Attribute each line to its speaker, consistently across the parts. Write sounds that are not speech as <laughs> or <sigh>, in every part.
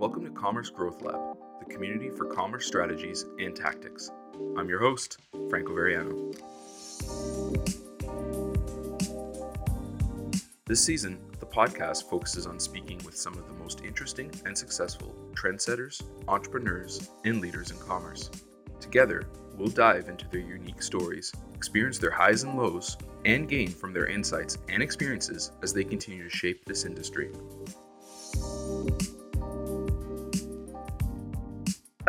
Speaker 1: Welcome to Commerce Growth Lab, the community for commerce strategies and tactics. I'm your host, Franco Varriano. This season, the podcast focuses on speaking with some of the most interesting and successful trendsetters, entrepreneurs, and leaders in commerce. Together, we'll dive into their unique stories, experience their highs and lows, and gain from their insights and experiences as they continue to shape this industry.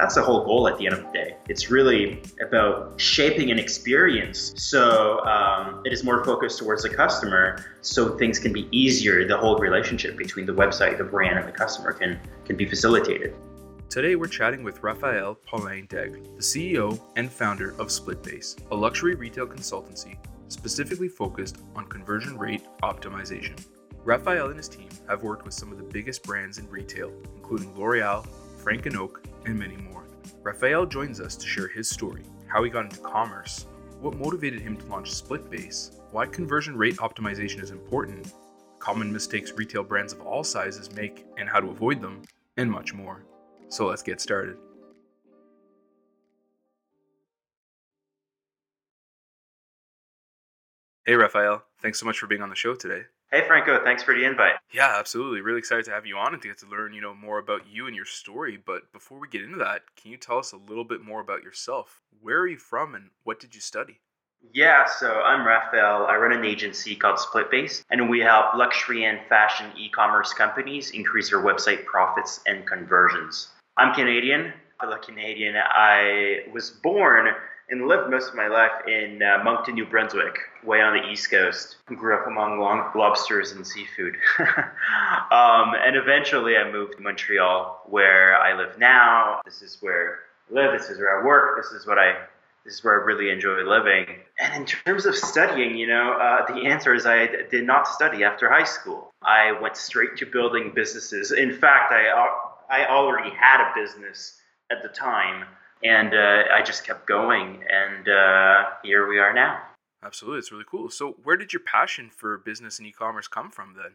Speaker 2: That's the whole goal at the end of the day. It's really about shaping an experience so um, it is more focused towards the customer so things can be easier. The whole relationship between the website, the brand, and the customer can, can be facilitated.
Speaker 1: Today we're chatting with Raphael Paulin Daigle, the CEO and founder of Splitbase, a luxury retail consultancy specifically focused on conversion rate optimization. Raphael and his team have worked with some of the biggest brands in retail, including L'Oreal, Frank and Oak, and many more. Raphael joins us to share his story, how he got into commerce, what motivated him to launch Splitbase, why conversion rate optimization is important, common mistakes retail brands of all sizes make and how to avoid them, and much more. So let's get started. Hey, Raphael. Thanks so much for being on the show today.
Speaker 2: Hey Franco, thanks for the invite.
Speaker 1: Yeah, absolutely. Really excited to have you on and to get to learn, you know, more about you and your story. But before we get into that, can you tell us a little bit more about yourself? Where are you from and what did you study?
Speaker 2: Yeah, so I'm Raphael. I run an agency called Splitbase, and we help luxury and fashion e-commerce companies increase their website profits and conversions. I'm Canadian. I'm a Canadian. I was born and lived most of my life in uh, Moncton, New Brunswick, way on the East Coast. Grew up among long lobsters and seafood. <laughs> um, and eventually I moved to Montreal, where I live now. This is where I live. This is where I work. This is what I. This is where I really enjoy living. And in terms of studying, you know, uh, the answer is I did not study after high school. I went straight to building businesses. In fact, I I already had a business at the time and uh, I just kept going, and uh, here we are now.
Speaker 1: Absolutely, it's really cool. So, where did your passion for business and e-commerce come from then?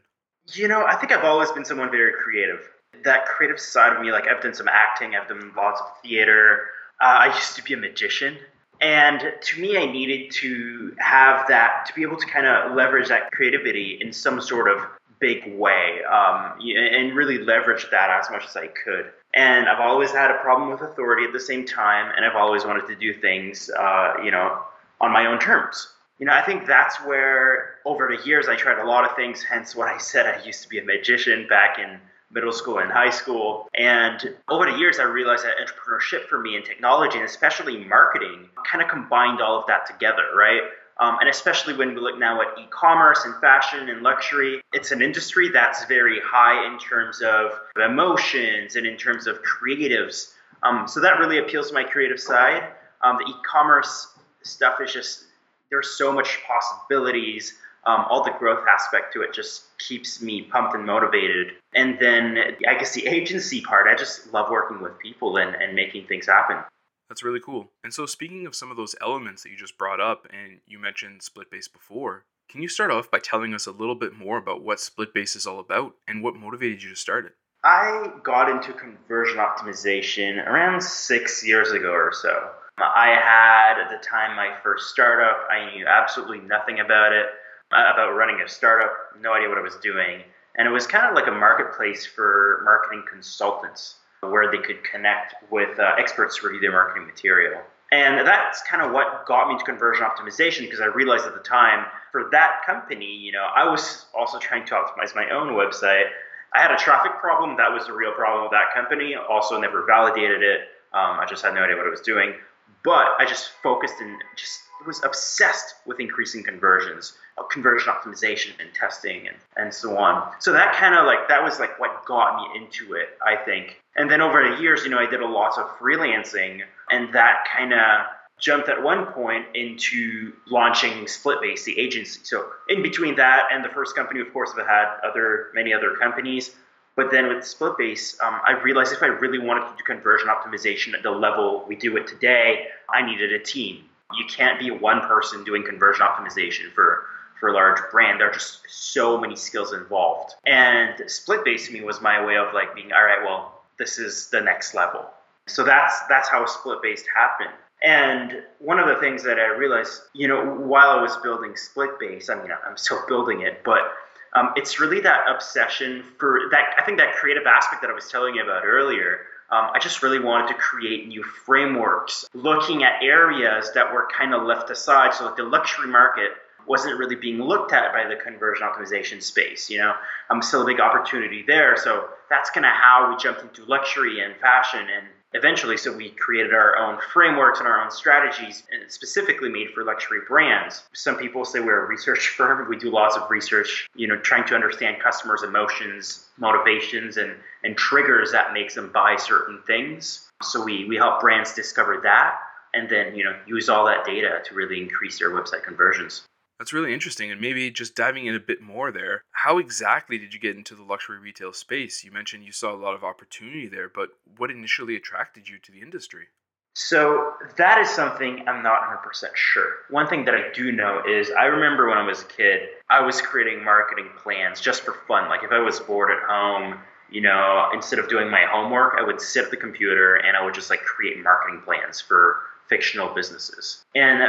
Speaker 2: You know, I think I've always been someone very creative. That creative side of me, like I've done some acting, I've done lots of theater. Uh, I used to be a magician. And to me, I needed to have that, to be able to kind of leverage that creativity in some sort of big way um, and really leverage that as much as I could. And I've always had a problem with authority at the same time, and I've always wanted to do things, uh, you know, on my own terms. You know, I think that's where over the years I tried a lot of things. Hence, what I said I used to be a magician back in middle school and high school. And over the years, I realized that entrepreneurship for me and technology, and especially marketing, kind of combined all of that together, right? Um, and especially when we look now at e-commerce and fashion and luxury, it's an industry that's very high in terms of emotions and in terms of creatives. Um, so that really appeals to my creative side. Um, the e-commerce stuff is just there's so much possibilities. Um, all the growth aspect to it just keeps me pumped and motivated. And then I guess the agency part, I just love working with people and, and making things happen.
Speaker 1: That's really cool. And so, speaking of some of those elements that you just brought up, and you mentioned Splitbase before, can you start off by telling us a little bit more about what Splitbase is all about and what motivated you to start it?
Speaker 2: I got into conversion optimization around six years ago or so. I had at the time my first startup. I knew absolutely nothing about it, about running a startup, no idea what I was doing. And it was kind of like a marketplace for marketing consultants where they could connect with uh, experts to review their marketing material. And that's kind of what got me into conversion optimization because I realized at the time for that company, you know, I was also trying to optimize my own website. I had a traffic problem. That was the real problem with that company. Also, never validated it. Um, I just had no idea what I was doing. But I just focused and just was obsessed with increasing conversions, conversion optimization and testing and, and so on. So that kind of like, that was like what got me into it, I think. And then over the years, you know, I did a lot of freelancing and that kind of jumped at one point into launching Splitbase, the agency. So in between that and the first company, of course, I've had other, many other companies. But then with Splitbase, um, I realized if I really wanted to do conversion optimization at the level we do it today, I needed a team. You can't be one person doing conversion optimization for for a large brand. There are just so many skills involved. And Splitbase to me was my way of like being, all right, well, this is the next level. So that's that's how Splitbase happened. And one of the things that I realized, you know, while I was building Splitbase, I mean, I'm still building it, but um, it's really that obsession for that. I think that creative aspect that I was telling you about earlier. Um, I just really wanted to create new frameworks, looking at areas that were kind of left aside. So, like the luxury market wasn't really being looked at by the conversion optimization space. You know, I'm um, still a big opportunity there. So that's kind of how we jumped into luxury and fashion and eventually so we created our own frameworks and our own strategies specifically made for luxury brands some people say we're a research <laughs> firm we do lots of research you know trying to understand customers emotions motivations and and triggers that makes them buy certain things so we we help brands discover that and then you know use all that data to really increase their website conversions
Speaker 1: that's really interesting. And maybe just diving in a bit more there, how exactly did you get into the luxury retail space? You mentioned you saw a lot of opportunity there, but what initially attracted you to the industry?
Speaker 2: So that is something I'm not 100% sure. One thing that I do know is I remember when I was a kid, I was creating marketing plans just for fun. Like if I was bored at home, you know, instead of doing my homework, I would sit at the computer and I would just like create marketing plans for fictional businesses. And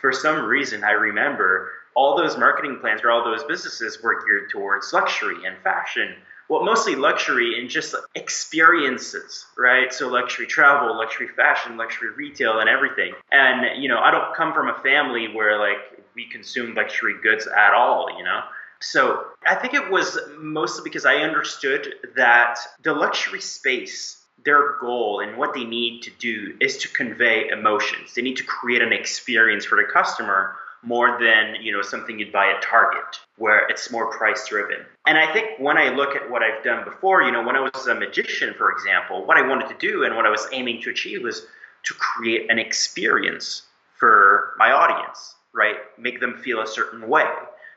Speaker 2: for some reason, I remember all those marketing plans for all those businesses were geared towards luxury and fashion. Well, mostly luxury and just experiences, right? So luxury travel, luxury fashion, luxury retail, and everything. And you know, I don't come from a family where like we consume luxury goods at all, you know. So I think it was mostly because I understood that the luxury space their goal and what they need to do is to convey emotions. They need to create an experience for the customer more than you know something you'd buy at Target, where it's more price driven. And I think when I look at what I've done before, you know, when I was a magician, for example, what I wanted to do and what I was aiming to achieve was to create an experience for my audience, right? Make them feel a certain way,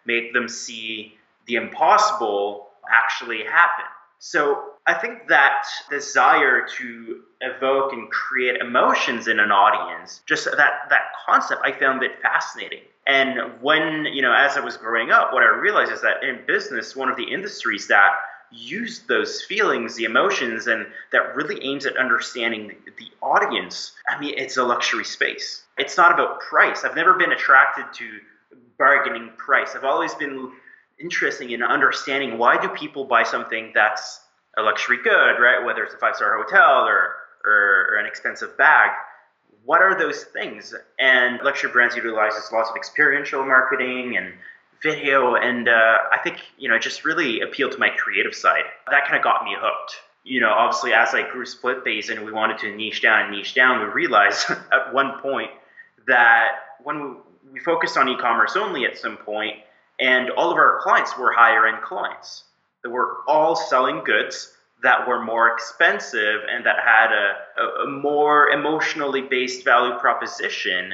Speaker 2: make them see the impossible actually happen. So I think that desire to evoke and create emotions in an audience, just that that concept, I found it fascinating. And when, you know, as I was growing up, what I realized is that in business, one of the industries that use those feelings, the emotions, and that really aims at understanding the, the audience, I mean, it's a luxury space. It's not about price. I've never been attracted to bargaining price. I've always been interested in understanding why do people buy something that's a luxury good, right? Whether it's a five star hotel or, or, or an expensive bag. What are those things? And luxury brands utilizes lots of experiential marketing and video, and uh, I think you know it just really appealed to my creative side. That kind of got me hooked. You know, obviously as I grew Splitbase and we wanted to niche down and niche down, we realized <laughs> at one point that when we, we focused on e-commerce only at some point, and all of our clients were higher end clients They were all selling goods that were more expensive and that had a, a, more emotionally based value proposition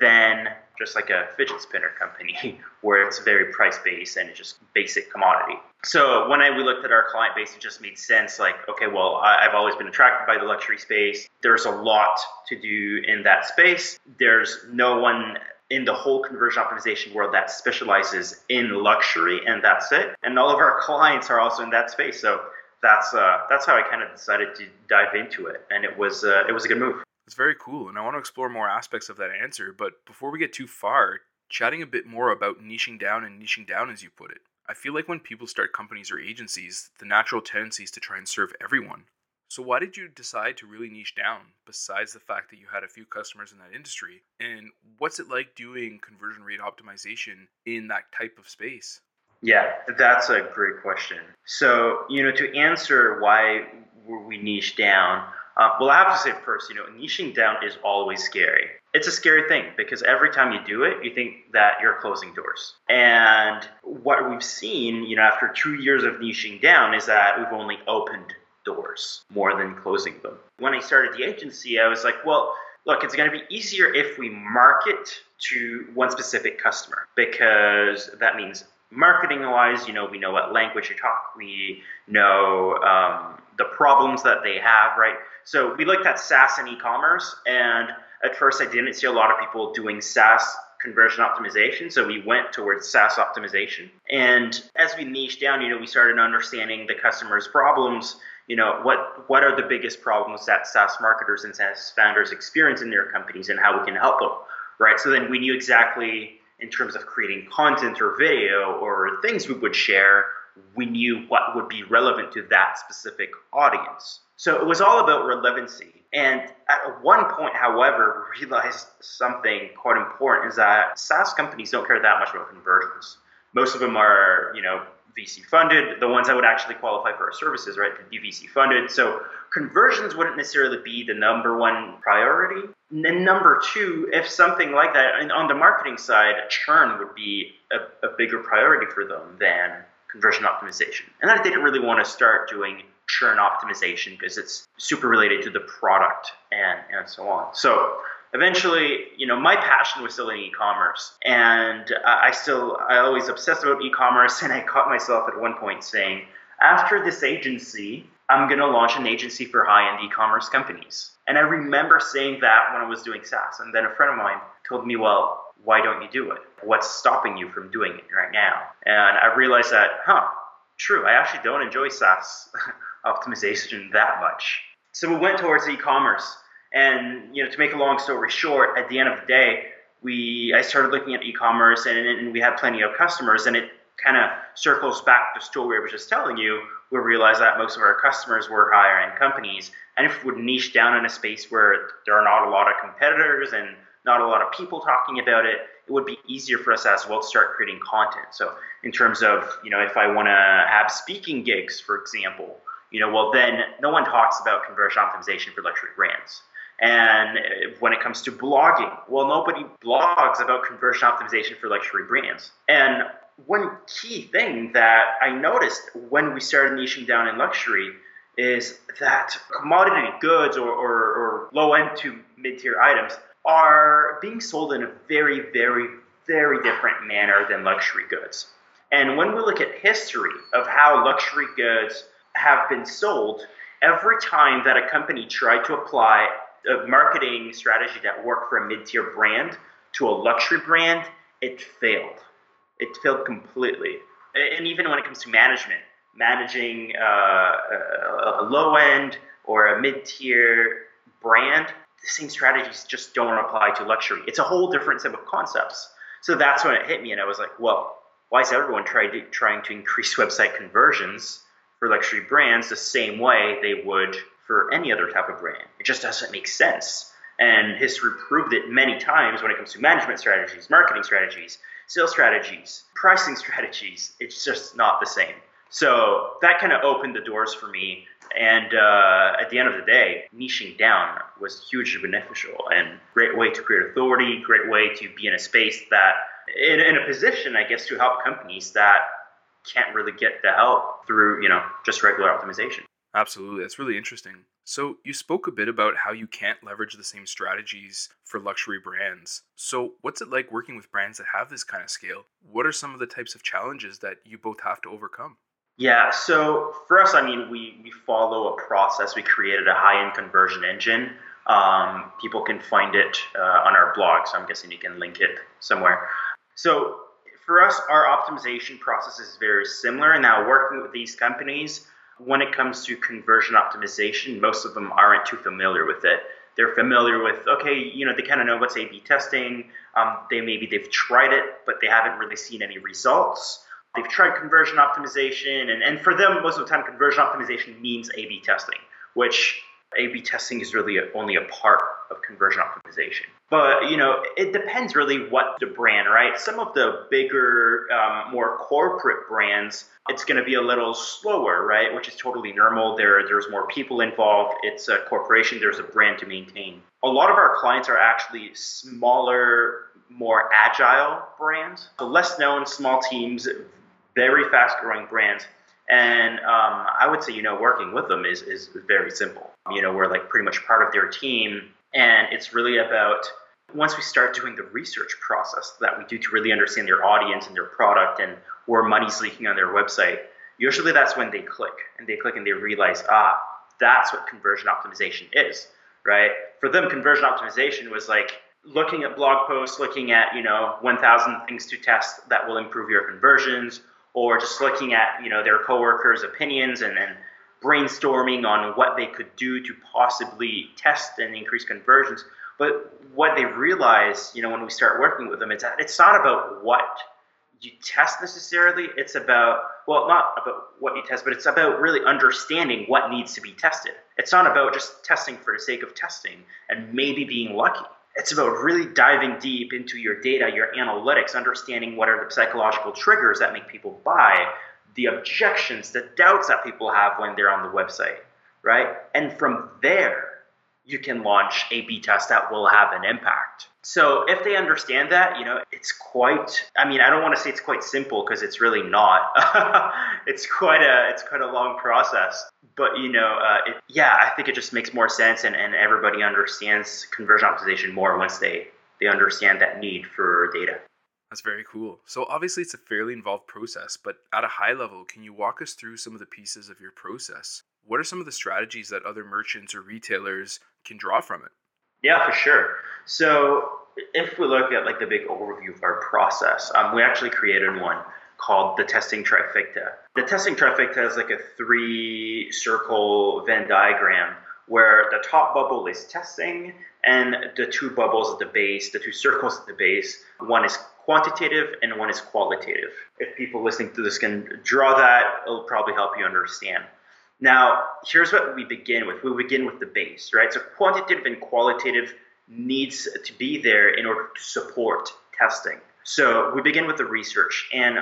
Speaker 2: than just like a fidget spinner company <laughs> where it's very price based and it's just basic commodity. So when I, we looked at our client base, it just made sense like, okay, well, I, I've always been attracted by the luxury space. There's a lot to do in that space. There's no one in the whole conversion optimization world that specializes in luxury and that's it. And all of our clients are also in that space. So that's uh, that's how I kind of decided to dive into it, and it was uh, it was a good move.
Speaker 1: It's very cool, and I want to explore more aspects of that answer. But before we get too far, chatting a bit more about niching down and niching down, as you put it. I feel like when people start companies or agencies, the natural tendency is to try and serve everyone. So why did you decide to really niche down, besides the fact that you had a few customers in that industry? And what's it like doing conversion rate optimization in that type of space?
Speaker 2: Yeah, that's a great question. So, you know, to answer why were we niche down, uh, well, I have to say first, you know, niching down is always scary. It's a scary thing because every time you do it, you think that you're closing doors. And what we've seen, you know, after two years of niching down is that we've only opened doors more than closing them. When I started the agency, I was like, well, look, it's going to be easier if we market to one specific customer because that means marketing wise, you know, we know what language you talk, we know um, the problems that they have, right? So we looked at SaaS and e-commerce, and at first I didn't see a lot of people doing SaaS conversion optimization. So we went towards SaaS optimization. And as we niche down, you know, we started understanding the customer's problems. You know, what what are the biggest problems that SaaS marketers and SaaS founders experience in their companies and how we can help them, right? So then we knew exactly in terms of creating content or video or things we would share, we knew what would be relevant to that specific audience. So it was all about relevancy. And at one point, however, <laughs> we realized something quite important is that SaaS companies don't care that much about conversions. Most of them are, you know, VC funded. The ones that would actually qualify for our services, right, could be VC funded. So conversions wouldn't necessarily be the number one priority. And number two, if something like that, and on the marketing side, churn would be a, a bigger priority for them than conversion optimization. And I didn't really want to start doing churn optimization because it's super related to the product and, and so on. So eventually, you know, my passion was still in e-commerce, and I still I always obsessed about e-commerce, and I caught myself at one point saying, after this agency, I'm gonna launch an agency for high-end e-commerce companies. And I remember saying that when I was doing SaaS, and then a friend of mine told me, well, why don't you do it? What's stopping you from doing it right now? And I realized that, huh, true, I actually don't enjoy SaaS <laughs> optimization that much. So we went towards e-commerce and you know, to make a long story short, at the end of the day, we I started looking at e-commerce and, and we had plenty of customers, and it kind of circles back to the story I was just telling you. We realized that most of our customers were higher end companies, and if we would niche down in a space where there are not a lot of competitors and not a lot of people talking about it, it would be easier for us as well to start creating content. So in terms of you know, if I want to have speaking gigs, for example, you know, well then no one talks about conversion optimization for luxury brands. And when it comes to blogging, well, nobody blogs about conversion optimization for luxury brands. And one key thing that I noticed when we started niching down in luxury is that commodity goods or, or, or low end to mid tier items are being sold in a very, very, very different manner than luxury goods. And when we look at history of how luxury goods have been sold, every time that a company tried to apply a marketing strategy that worked for a mid-tier brand to a luxury brand, it failed. It failed completely. And even when it comes to management, managing uh, a, a low end or a mid-tier brand, the same strategies just don't apply to luxury. It's a whole different set of concepts. So that's when it hit me, and I was like, well, why is everyone to, trying to increase <laughs> website conversions for luxury brands the same way they would for any other type of brand. It just doesn't make sense. And history proved it many times when it comes to management strategies, marketing strategies, sales strategies, <laughs> pricing strategies. It's just not the same. So that kind of opened the doors for me. And uh, at the end of the day, niching down was hugely beneficial and great way to create authority, great way to be in a space that, in, in a position, I guess, to help companies that can't really get the help through, you know, just regular optimization.
Speaker 1: Absolutely. That's really interesting. So, you spoke a bit about how you can't leverage the same strategies for luxury brands. So, what's it like working with brands that have this kind of scale? What are some of the types of challenges that you both have to overcome?
Speaker 2: Yeah, so for us, I mean, we, we follow a process. We created a high end conversion engine. Um, people can find it uh, on our blog, so I'm guessing you can link it somewhere. So, for us, our optimization process is very similar. Now, working with these companies, when it comes to conversion optimization, most of them aren't too familiar with it. They're familiar with, okay, you know, they kind of know what's A/B testing. Um, they maybe they've tried it, but they haven't really seen any results. They've tried conversion optimization, and, and for them, most of the time, conversion optimization means A/B testing, which A/B testing is really only a part of conversion optimization. But you know, it depends really what the brand, right? Some of the bigger, um, more corporate brands, it's going to be a little slower, right? Which is totally normal. There, there's more people involved. It's a corporation. There's a brand to maintain. A lot of our clients are actually smaller, more agile brands, so less known, small teams, very fast-growing brands. And um, I would say, you know, working with them is, is very simple. You know, we're like pretty much part of their team. And it's really about once we start doing the research process that we do to really understand their audience and their product and where money's leaking on their website, usually that's when they click and they click and they realize, ah, that's what conversion optimization is, right? For them, conversion optimization was like looking at blog posts, looking at, you know, 1,000 things to test that will improve your conversions, or just looking at, you know, their coworkers' opinions and, and brainstorming on what they could do to possibly test and increase conversions. But what they realize, you know, when we start working with them, that it's not about what you test necessarily. It's about, well, not about what you test, but it's about really understanding what needs to be tested. It's not about just testing for the sake of testing and maybe being lucky. It's about really diving deep into your data, your analytics, understanding what are the psychological triggers that make people buy, the objections, the doubts that people have when they're on the website, right? And from there, you can launch a B test that will have an impact. So if they understand that, you know, it's quite I mean, I don't want to say it's quite simple because it's really not. <laughs> it's quite a it's quite a long process. But you know, uh, it, yeah, I think it just makes more sense and, and everybody understands conversion optimization more once they they understand that need for data.
Speaker 1: That's very cool. So obviously it's a fairly involved process, but at a high level, can you walk us through some of the pieces of your process? What are some of the strategies that other merchants or retailers can draw from it?
Speaker 2: Yeah, for sure. So if we look at like the big overview of our process, um, we actually created one called the testing trifecta. The testing trifecta is like a three circle Venn diagram where the top bubble is testing and the two bubbles at the base, the two circles at the base, one is quantitative and one is qualitative. If people listening to this can draw that, it'll probably help you understand. Now, here's what we begin with. We begin with the base, right? So quantitative and qualitative needs to be there in order to support testing. So we begin with the research. And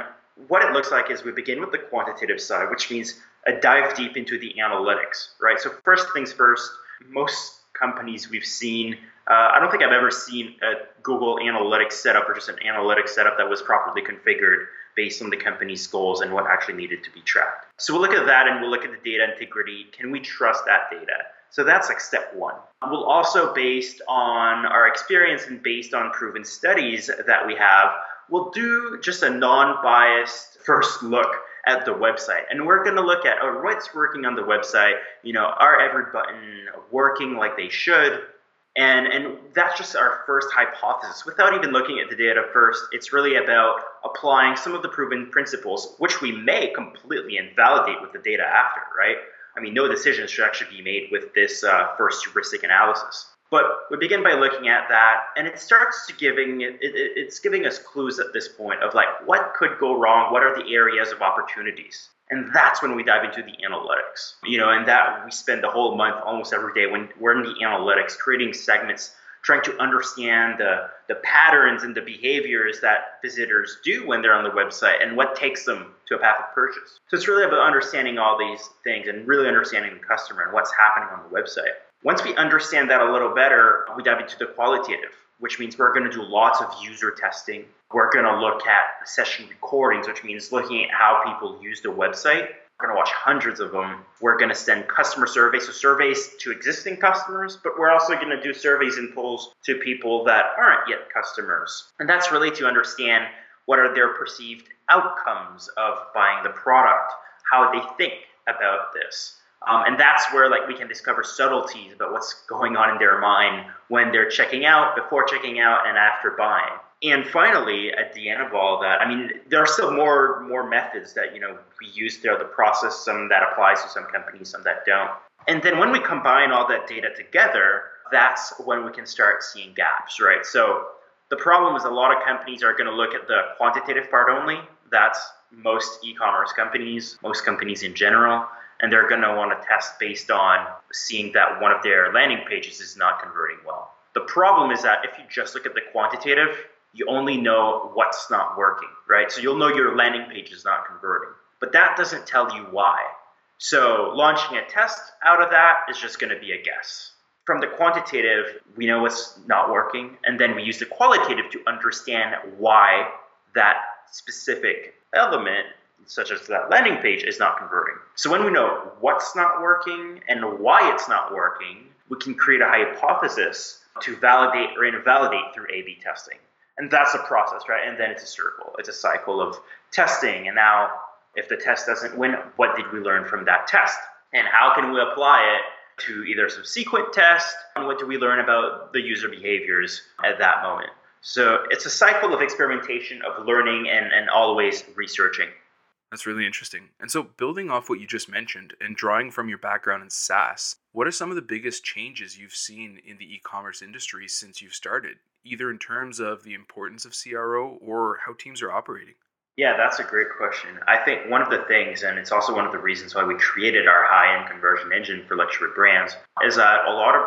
Speaker 2: what it looks like is we begin with the quantitative side, which means a dive deep into the analytics, right? So first things first, most companies we've seen, uh, I don't think I've ever seen a Google Analytics setup or just an analytics setup that was properly configured based on the company's goals and what actually needed to be tracked. So we'll look at that and we'll look at the data integrity. Can we trust that data? So that's like step one. We'll also, based on our experience and based on proven studies that we have, we'll do just a non biased first look at the website. And we're going to look at oh, what's working on the website. You know, are every button working like they should? And, and that's just our first hypothesis. Without even looking at the data first, it's really about applying some of the proven principles, which we may completely invalidate with the data after, right? I mean, no decisions should actually be made with this uh, first heuristic analysis. But we begin by looking at that, and it starts to giving it, it, it's giving us clues at this point of like what could go wrong, what are the areas of opportunities, and that's when we dive into the analytics. You know, and that we spend the whole month almost every day when we're in the analytics, creating segments, trying to understand the, the patterns and the behaviors that visitors do when they're on the website and what takes them to a path of purchase. So it's really about understanding all these things and really understanding the customer and what's happening on the website. Once we understand that a little better, we dive into the qualitative, which means we're going to do lots of user testing. We're going to look at session recordings, which means looking at how people use the website. We're going to watch hundreds of them. We're going to send customer surveys, so surveys to existing customers, but we're also going to do surveys and polls to people that aren't yet customers. And that's really to understand what are their perceived outcomes of buying the product, how they think about this. Um, and that's where like we can discover subtleties about what's going on in their mind when they're checking out, before checking out, and after buying. And finally, at the end of all that, I mean, there are still more more methods that you know we use throughout the process. Some that applies to some companies, some that don't. And then when we combine all that data together, that's when we can start seeing gaps, right? So the problem is a lot of companies are going to look at the quantitative part only. That's most e-commerce companies, most companies in general and they're going to want to test based on seeing that one of their landing pages is not converting well. The problem is that if you just look at the quantitative, you only know what's not working, right? So you'll know your landing page is not converting, but that doesn't tell you why. So launching a test out of that is just going to be a guess. From the quantitative, we know what's not working, and then we use the qualitative to understand why that specific element such as that landing page, is not converting. So when we know what's not working and why it's not working, we can create a hypothesis to validate or invalidate through A B testing. And that's a process, right? And then it's a circle. It's a cycle of testing. And now, if the test doesn't win, what did we learn from that test? And how can we apply it to either subsequent test and what do we learn about the user behaviors at that moment. So it's a cycle of experimentation, of learning, and, and always researching.
Speaker 1: That's really interesting. And so, building off what you just mentioned and drawing from your background in SaaS, what are some of the biggest changes you've seen in the e commerce industry since you've started, either in terms of the importance of CRO or how teams are operating?
Speaker 2: Yeah, that's a great question. I think one of the things, and it's also one of the reasons why we created our high end conversion engine for luxury brands, is that a lot of,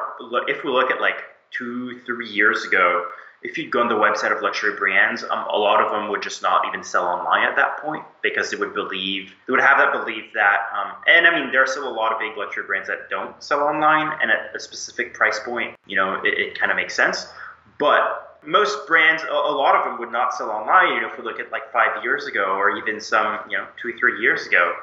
Speaker 2: if we look at like two, three years ago, if you'd go on the website of luxury brands, um, a lot of them would just not even sell online at that point because they would believe they would have that belief that, um, and I mean, there are still a lot of big luxury brands that don't sell online, and at a specific price point, you know, it, it kind of makes sense. But most brands, a, a, lot of them would not sell online. You know, if we look at like five years ago, or even some, you know, two or three years ago,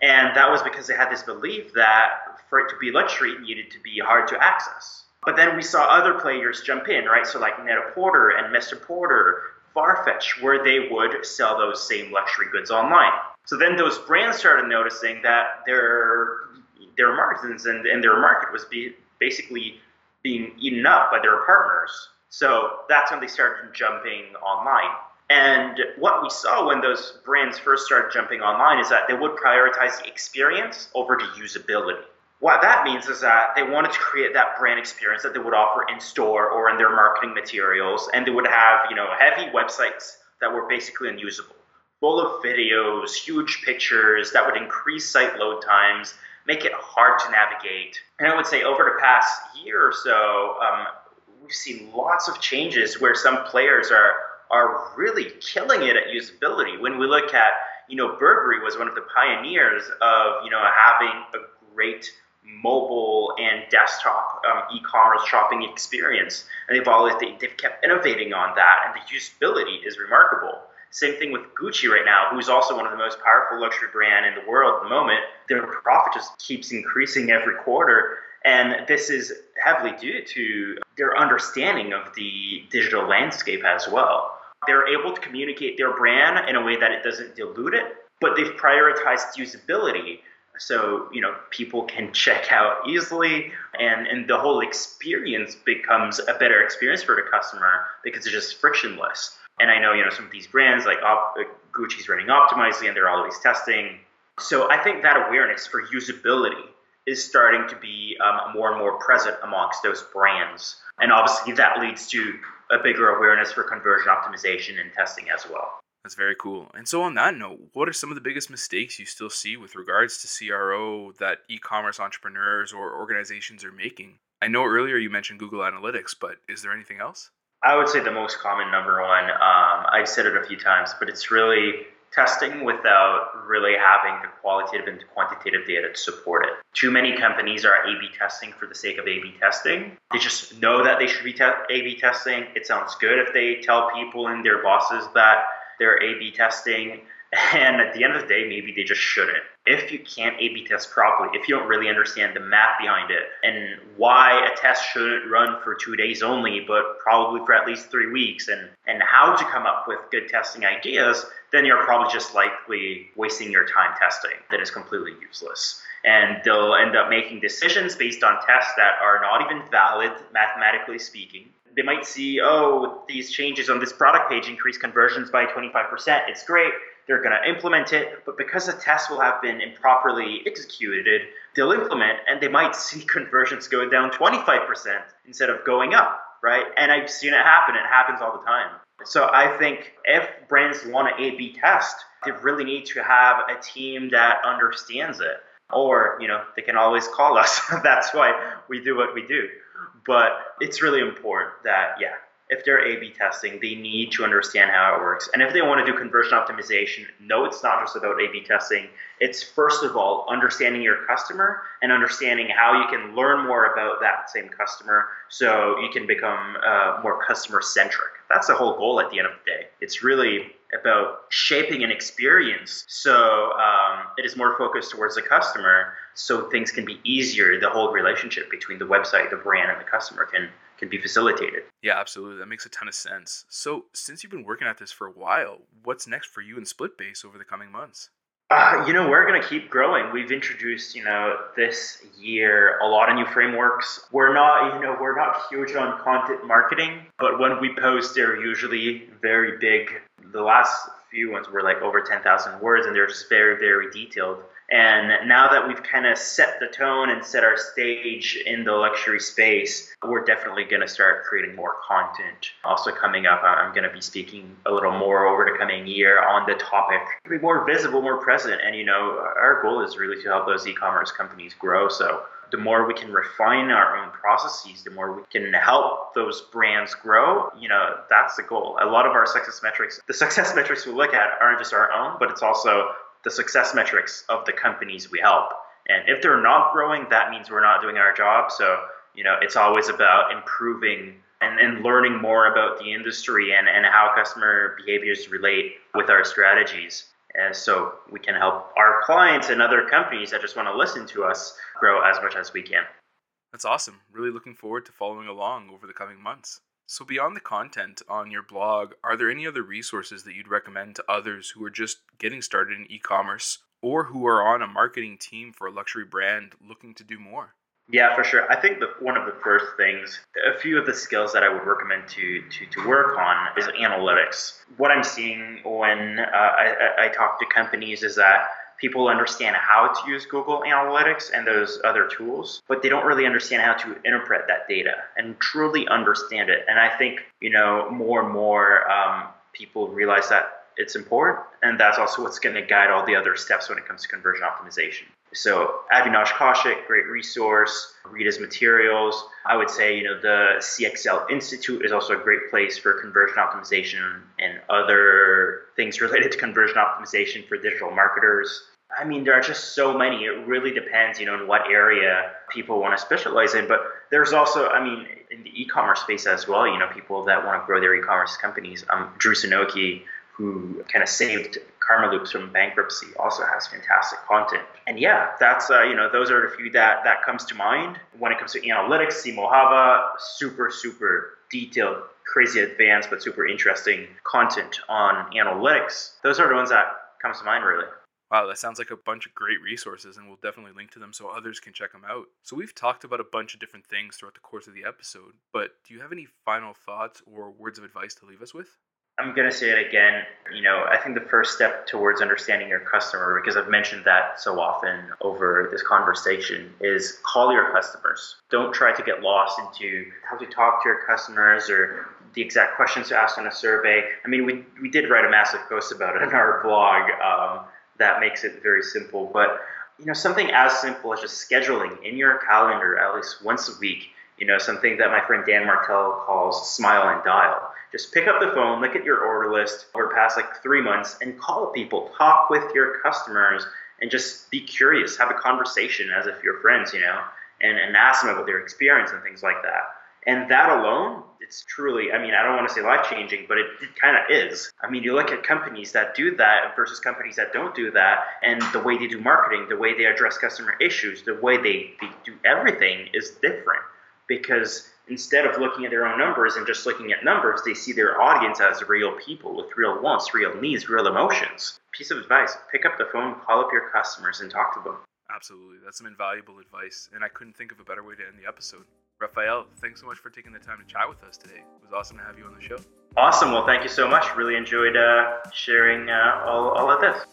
Speaker 2: and that was because they had this belief that for it to be luxury, it needed to be hard to access but then we saw other players jump in, right? So like Net-a-Porter and Mr. Porter, Farfetch, where they would sell those same luxury goods online. So then those brands started noticing that their their margins and, and their market was be, basically being eaten up by their partners. So that's when they started jumping online. And what we saw when those brands first started jumping online is that they would prioritize the experience over the usability. What that means is that they wanted to create that brand experience that they would offer in store or in their marketing materials, and they would have, you know, heavy websites that were basically unusable, full of videos, huge pictures that would increase site load times, make it hard to navigate. And I would say over the past year or so, um, we've seen lots of changes where some players are are really killing it at usability. When we look at, you know, Burberry was one of the pioneers of, you know, having a great mobile and desktop um, e-commerce shopping experience, and they've always they, they've kept innovating on that, and the usability is remarkable. Same thing with Gucci right now, who's also one of the most powerful luxury brand in the world at the moment. Their profit just keeps increasing every quarter, and this is heavily due to their understanding of the digital landscape as well. They're able to communicate their brand in a way that it doesn't dilute it, but they've prioritized usability so you know people can <laughs> check out easily and and the whole experience becomes a better experience for the customer because it's just frictionless. And i know you know some of these brands like Op- uh, gucci's running optimizely and they're always testing. So i think that awareness for usability is starting to be um, more and more present amongst those brands. And obviously that leads to a bigger awareness for conversion optimization and testing as well
Speaker 1: that's very cool. And so, on that note, what are some of the biggest mistakes you still see with regards to CRO that e commerce entrepreneurs or organizations are making? I know earlier you mentioned Google Analytics, but is there anything else?
Speaker 2: I would say the most common number one, um, I've said it a few times, but it's really testing without really having the qualitative and quantitative data to support it. Too many companies are A B testing for the sake of A B testing. They just know that they should be te- A B testing. It sounds good if they tell people and their bosses that they're A B testing. <laughs> And at the end of the day, maybe they just shouldn't. If you can't A B test properly, if you don't really understand the math behind it and why a test shouldn't run for two days only, but probably for at least three weeks, and, and how to come up with good testing ideas, then you're probably just likely wasting your time testing that is completely useless. And they'll end up making decisions based on tests that are not even valid, mathematically speaking they might see, oh, these changes on this product page increase conversions by 25%. It's great. They're going to implement it, but because the test will have been improperly executed, they'll implement and they might <laughs> see conversions go down 25% instead of going up, right? And I've seen it happen. It happens all the time. So I think if brands want to A/B test, they really need to have a team that understands it. Or, you know, they can always call us. <laughs> That's why we do what we do. But it's really important that, yeah, if they're A B testing, they need to understand how it works. And if they want to do conversion optimization, no, it's not just about A B testing. It's first of all understanding your customer and understanding how you can learn more about that same customer so you can become uh, more customer centric. That's the whole goal at the end of the day. It's really about shaping an experience so um, it is more focused towards the customer so things can be easier the whole relationship between the website the brand and the customer can can be facilitated
Speaker 1: yeah absolutely that makes a ton of sense so since you've been working at this for a while what's next for you in splitbase over the coming months
Speaker 2: Uh, you know, we're going to keep growing. We've introduced, you know, this year a lot of new frameworks. We're not, you know, we're not huge on content marketing, but when we post, they're usually very big. The last few ones were like over 10,000 words and they're just very, very detailed. And now that we've kind of set the tone and set our stage in the luxury space, we're definitely going to start creating more content. Also, coming up, I'm going to be speaking a little more over the coming year on the topic, be more visible, more present. And, you know, our goal is really to help those e commerce companies grow. So, the more we can refine our own processes, the more we can help those brands grow. You know, that's the goal. A lot of our success metrics, the success <laughs> metrics we look at aren't just our own, but it's also the success metrics of the companies we help. And if they're not growing, that means we're not doing our job. So, you know, it's always about improving and, and learning more about the industry and, and how customer behaviors relate with our strategies. And so we can help our clients and other companies that just want to listen to us grow as much as we can.
Speaker 1: That's awesome. Really looking forward to following along over the coming months. So, beyond the content on your blog, are there any other resources that you'd recommend to others who are just getting started in e commerce or who are on a marketing team for a luxury brand looking to do more?
Speaker 2: Yeah, for sure. I think the, one of the first things, a few of the skills that I would recommend to to, to work on is analytics. What I'm seeing when uh, I, I talk to companies is that people understand how to use Google Analytics and those other tools, but they don't really understand how to interpret that data and truly understand it. And I think, you know, more and more um, people realize that it's important, and that's also what's going to guide all the other steps when it comes to conversion optimization. So Avinash Kaushik, great resource. Read his materials. I would say, you know, the CXL Institute is also a great place for conversion optimization and other things related to conversion optimization for digital marketers. I mean, there are just so many. It really depends, you know, in what area people want to specialize in. But there's also, I mean, in the e-commerce space as well, you know, people that want to grow their e-commerce companies. Um, Drew Sanocki, who kind of saved Karmaloops from bankruptcy also has fantastic content. And yeah, that's uh, you know those are the few that that comes to mind when it comes to analytics. Simo Ahava, super super detailed, crazy advanced, but super interesting content on analytics. Those are the ones that comes to mind really.
Speaker 1: Wow, that sounds like a bunch of great resources, and we'll definitely link to them so others can check them out. So, we've talked about a bunch of different things throughout the course of the episode, but do you have any final thoughts or words of advice to leave us with?
Speaker 2: I'm going to say it again. You know, I think the first step towards understanding your customer, because I've mentioned that so often over this conversation, is call your customers. Don't try to get lost into how to talk to your customers or the exact questions to ask on a survey. I mean, we, we did write a massive post about it in our blog um, that makes it very simple. But, you know, something as simple as just scheduling in your calendar at least once a week, you know, something that my friend Dan Martell calls smile and dial just pick up the phone, look at your order list over past like three months, and call people, talk with your customers, and just be curious, have a conversation as if you're friends, you know, and, and ask them about their experience and things like that. And that alone, it's truly, I mean, I don't want to say life changing, but it, it kind of is. I mean, you look at companies that do that versus companies that don't do that, and the way they do marketing, the way they address customer issues, the way they, they do everything is different because instead of looking at their own numbers and just looking at numbers, they see their audience as real people with real wants, real needs, real emotions. Piece of advice pick up the phone, call up your customers, and talk to them.
Speaker 1: Absolutely. That's some invaluable advice, and I couldn't think of a better way to end the episode. Raphael, thanks so much for taking the time to chat with us today. It was awesome to have you on the show.
Speaker 2: Awesome. Well, thank you so much. Really enjoyed uh, sharing uh, all, all of this.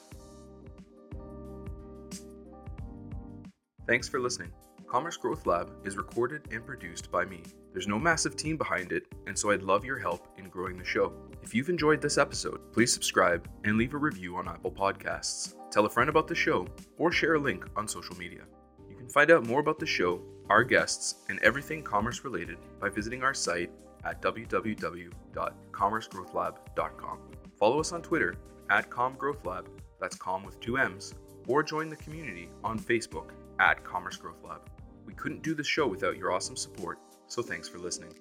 Speaker 1: Thanks for listening. Commerce Growth Lab is recorded and produced by me. There's no massive team behind it, and so I'd love your help in growing the show. If you've enjoyed this episode, please subscribe and leave a review on Apple Podcasts. Tell a friend about the show or share a link on social media. You can find out more about the show, our guests, and everything commerce related by visiting our site at www.commercegrowthlab.com. Follow us on Twitter at comgrowthlab, that's com with two M's, or join the community on Facebook at Commerce Growth Lab. We couldn't do the show without your awesome support, so thanks for listening.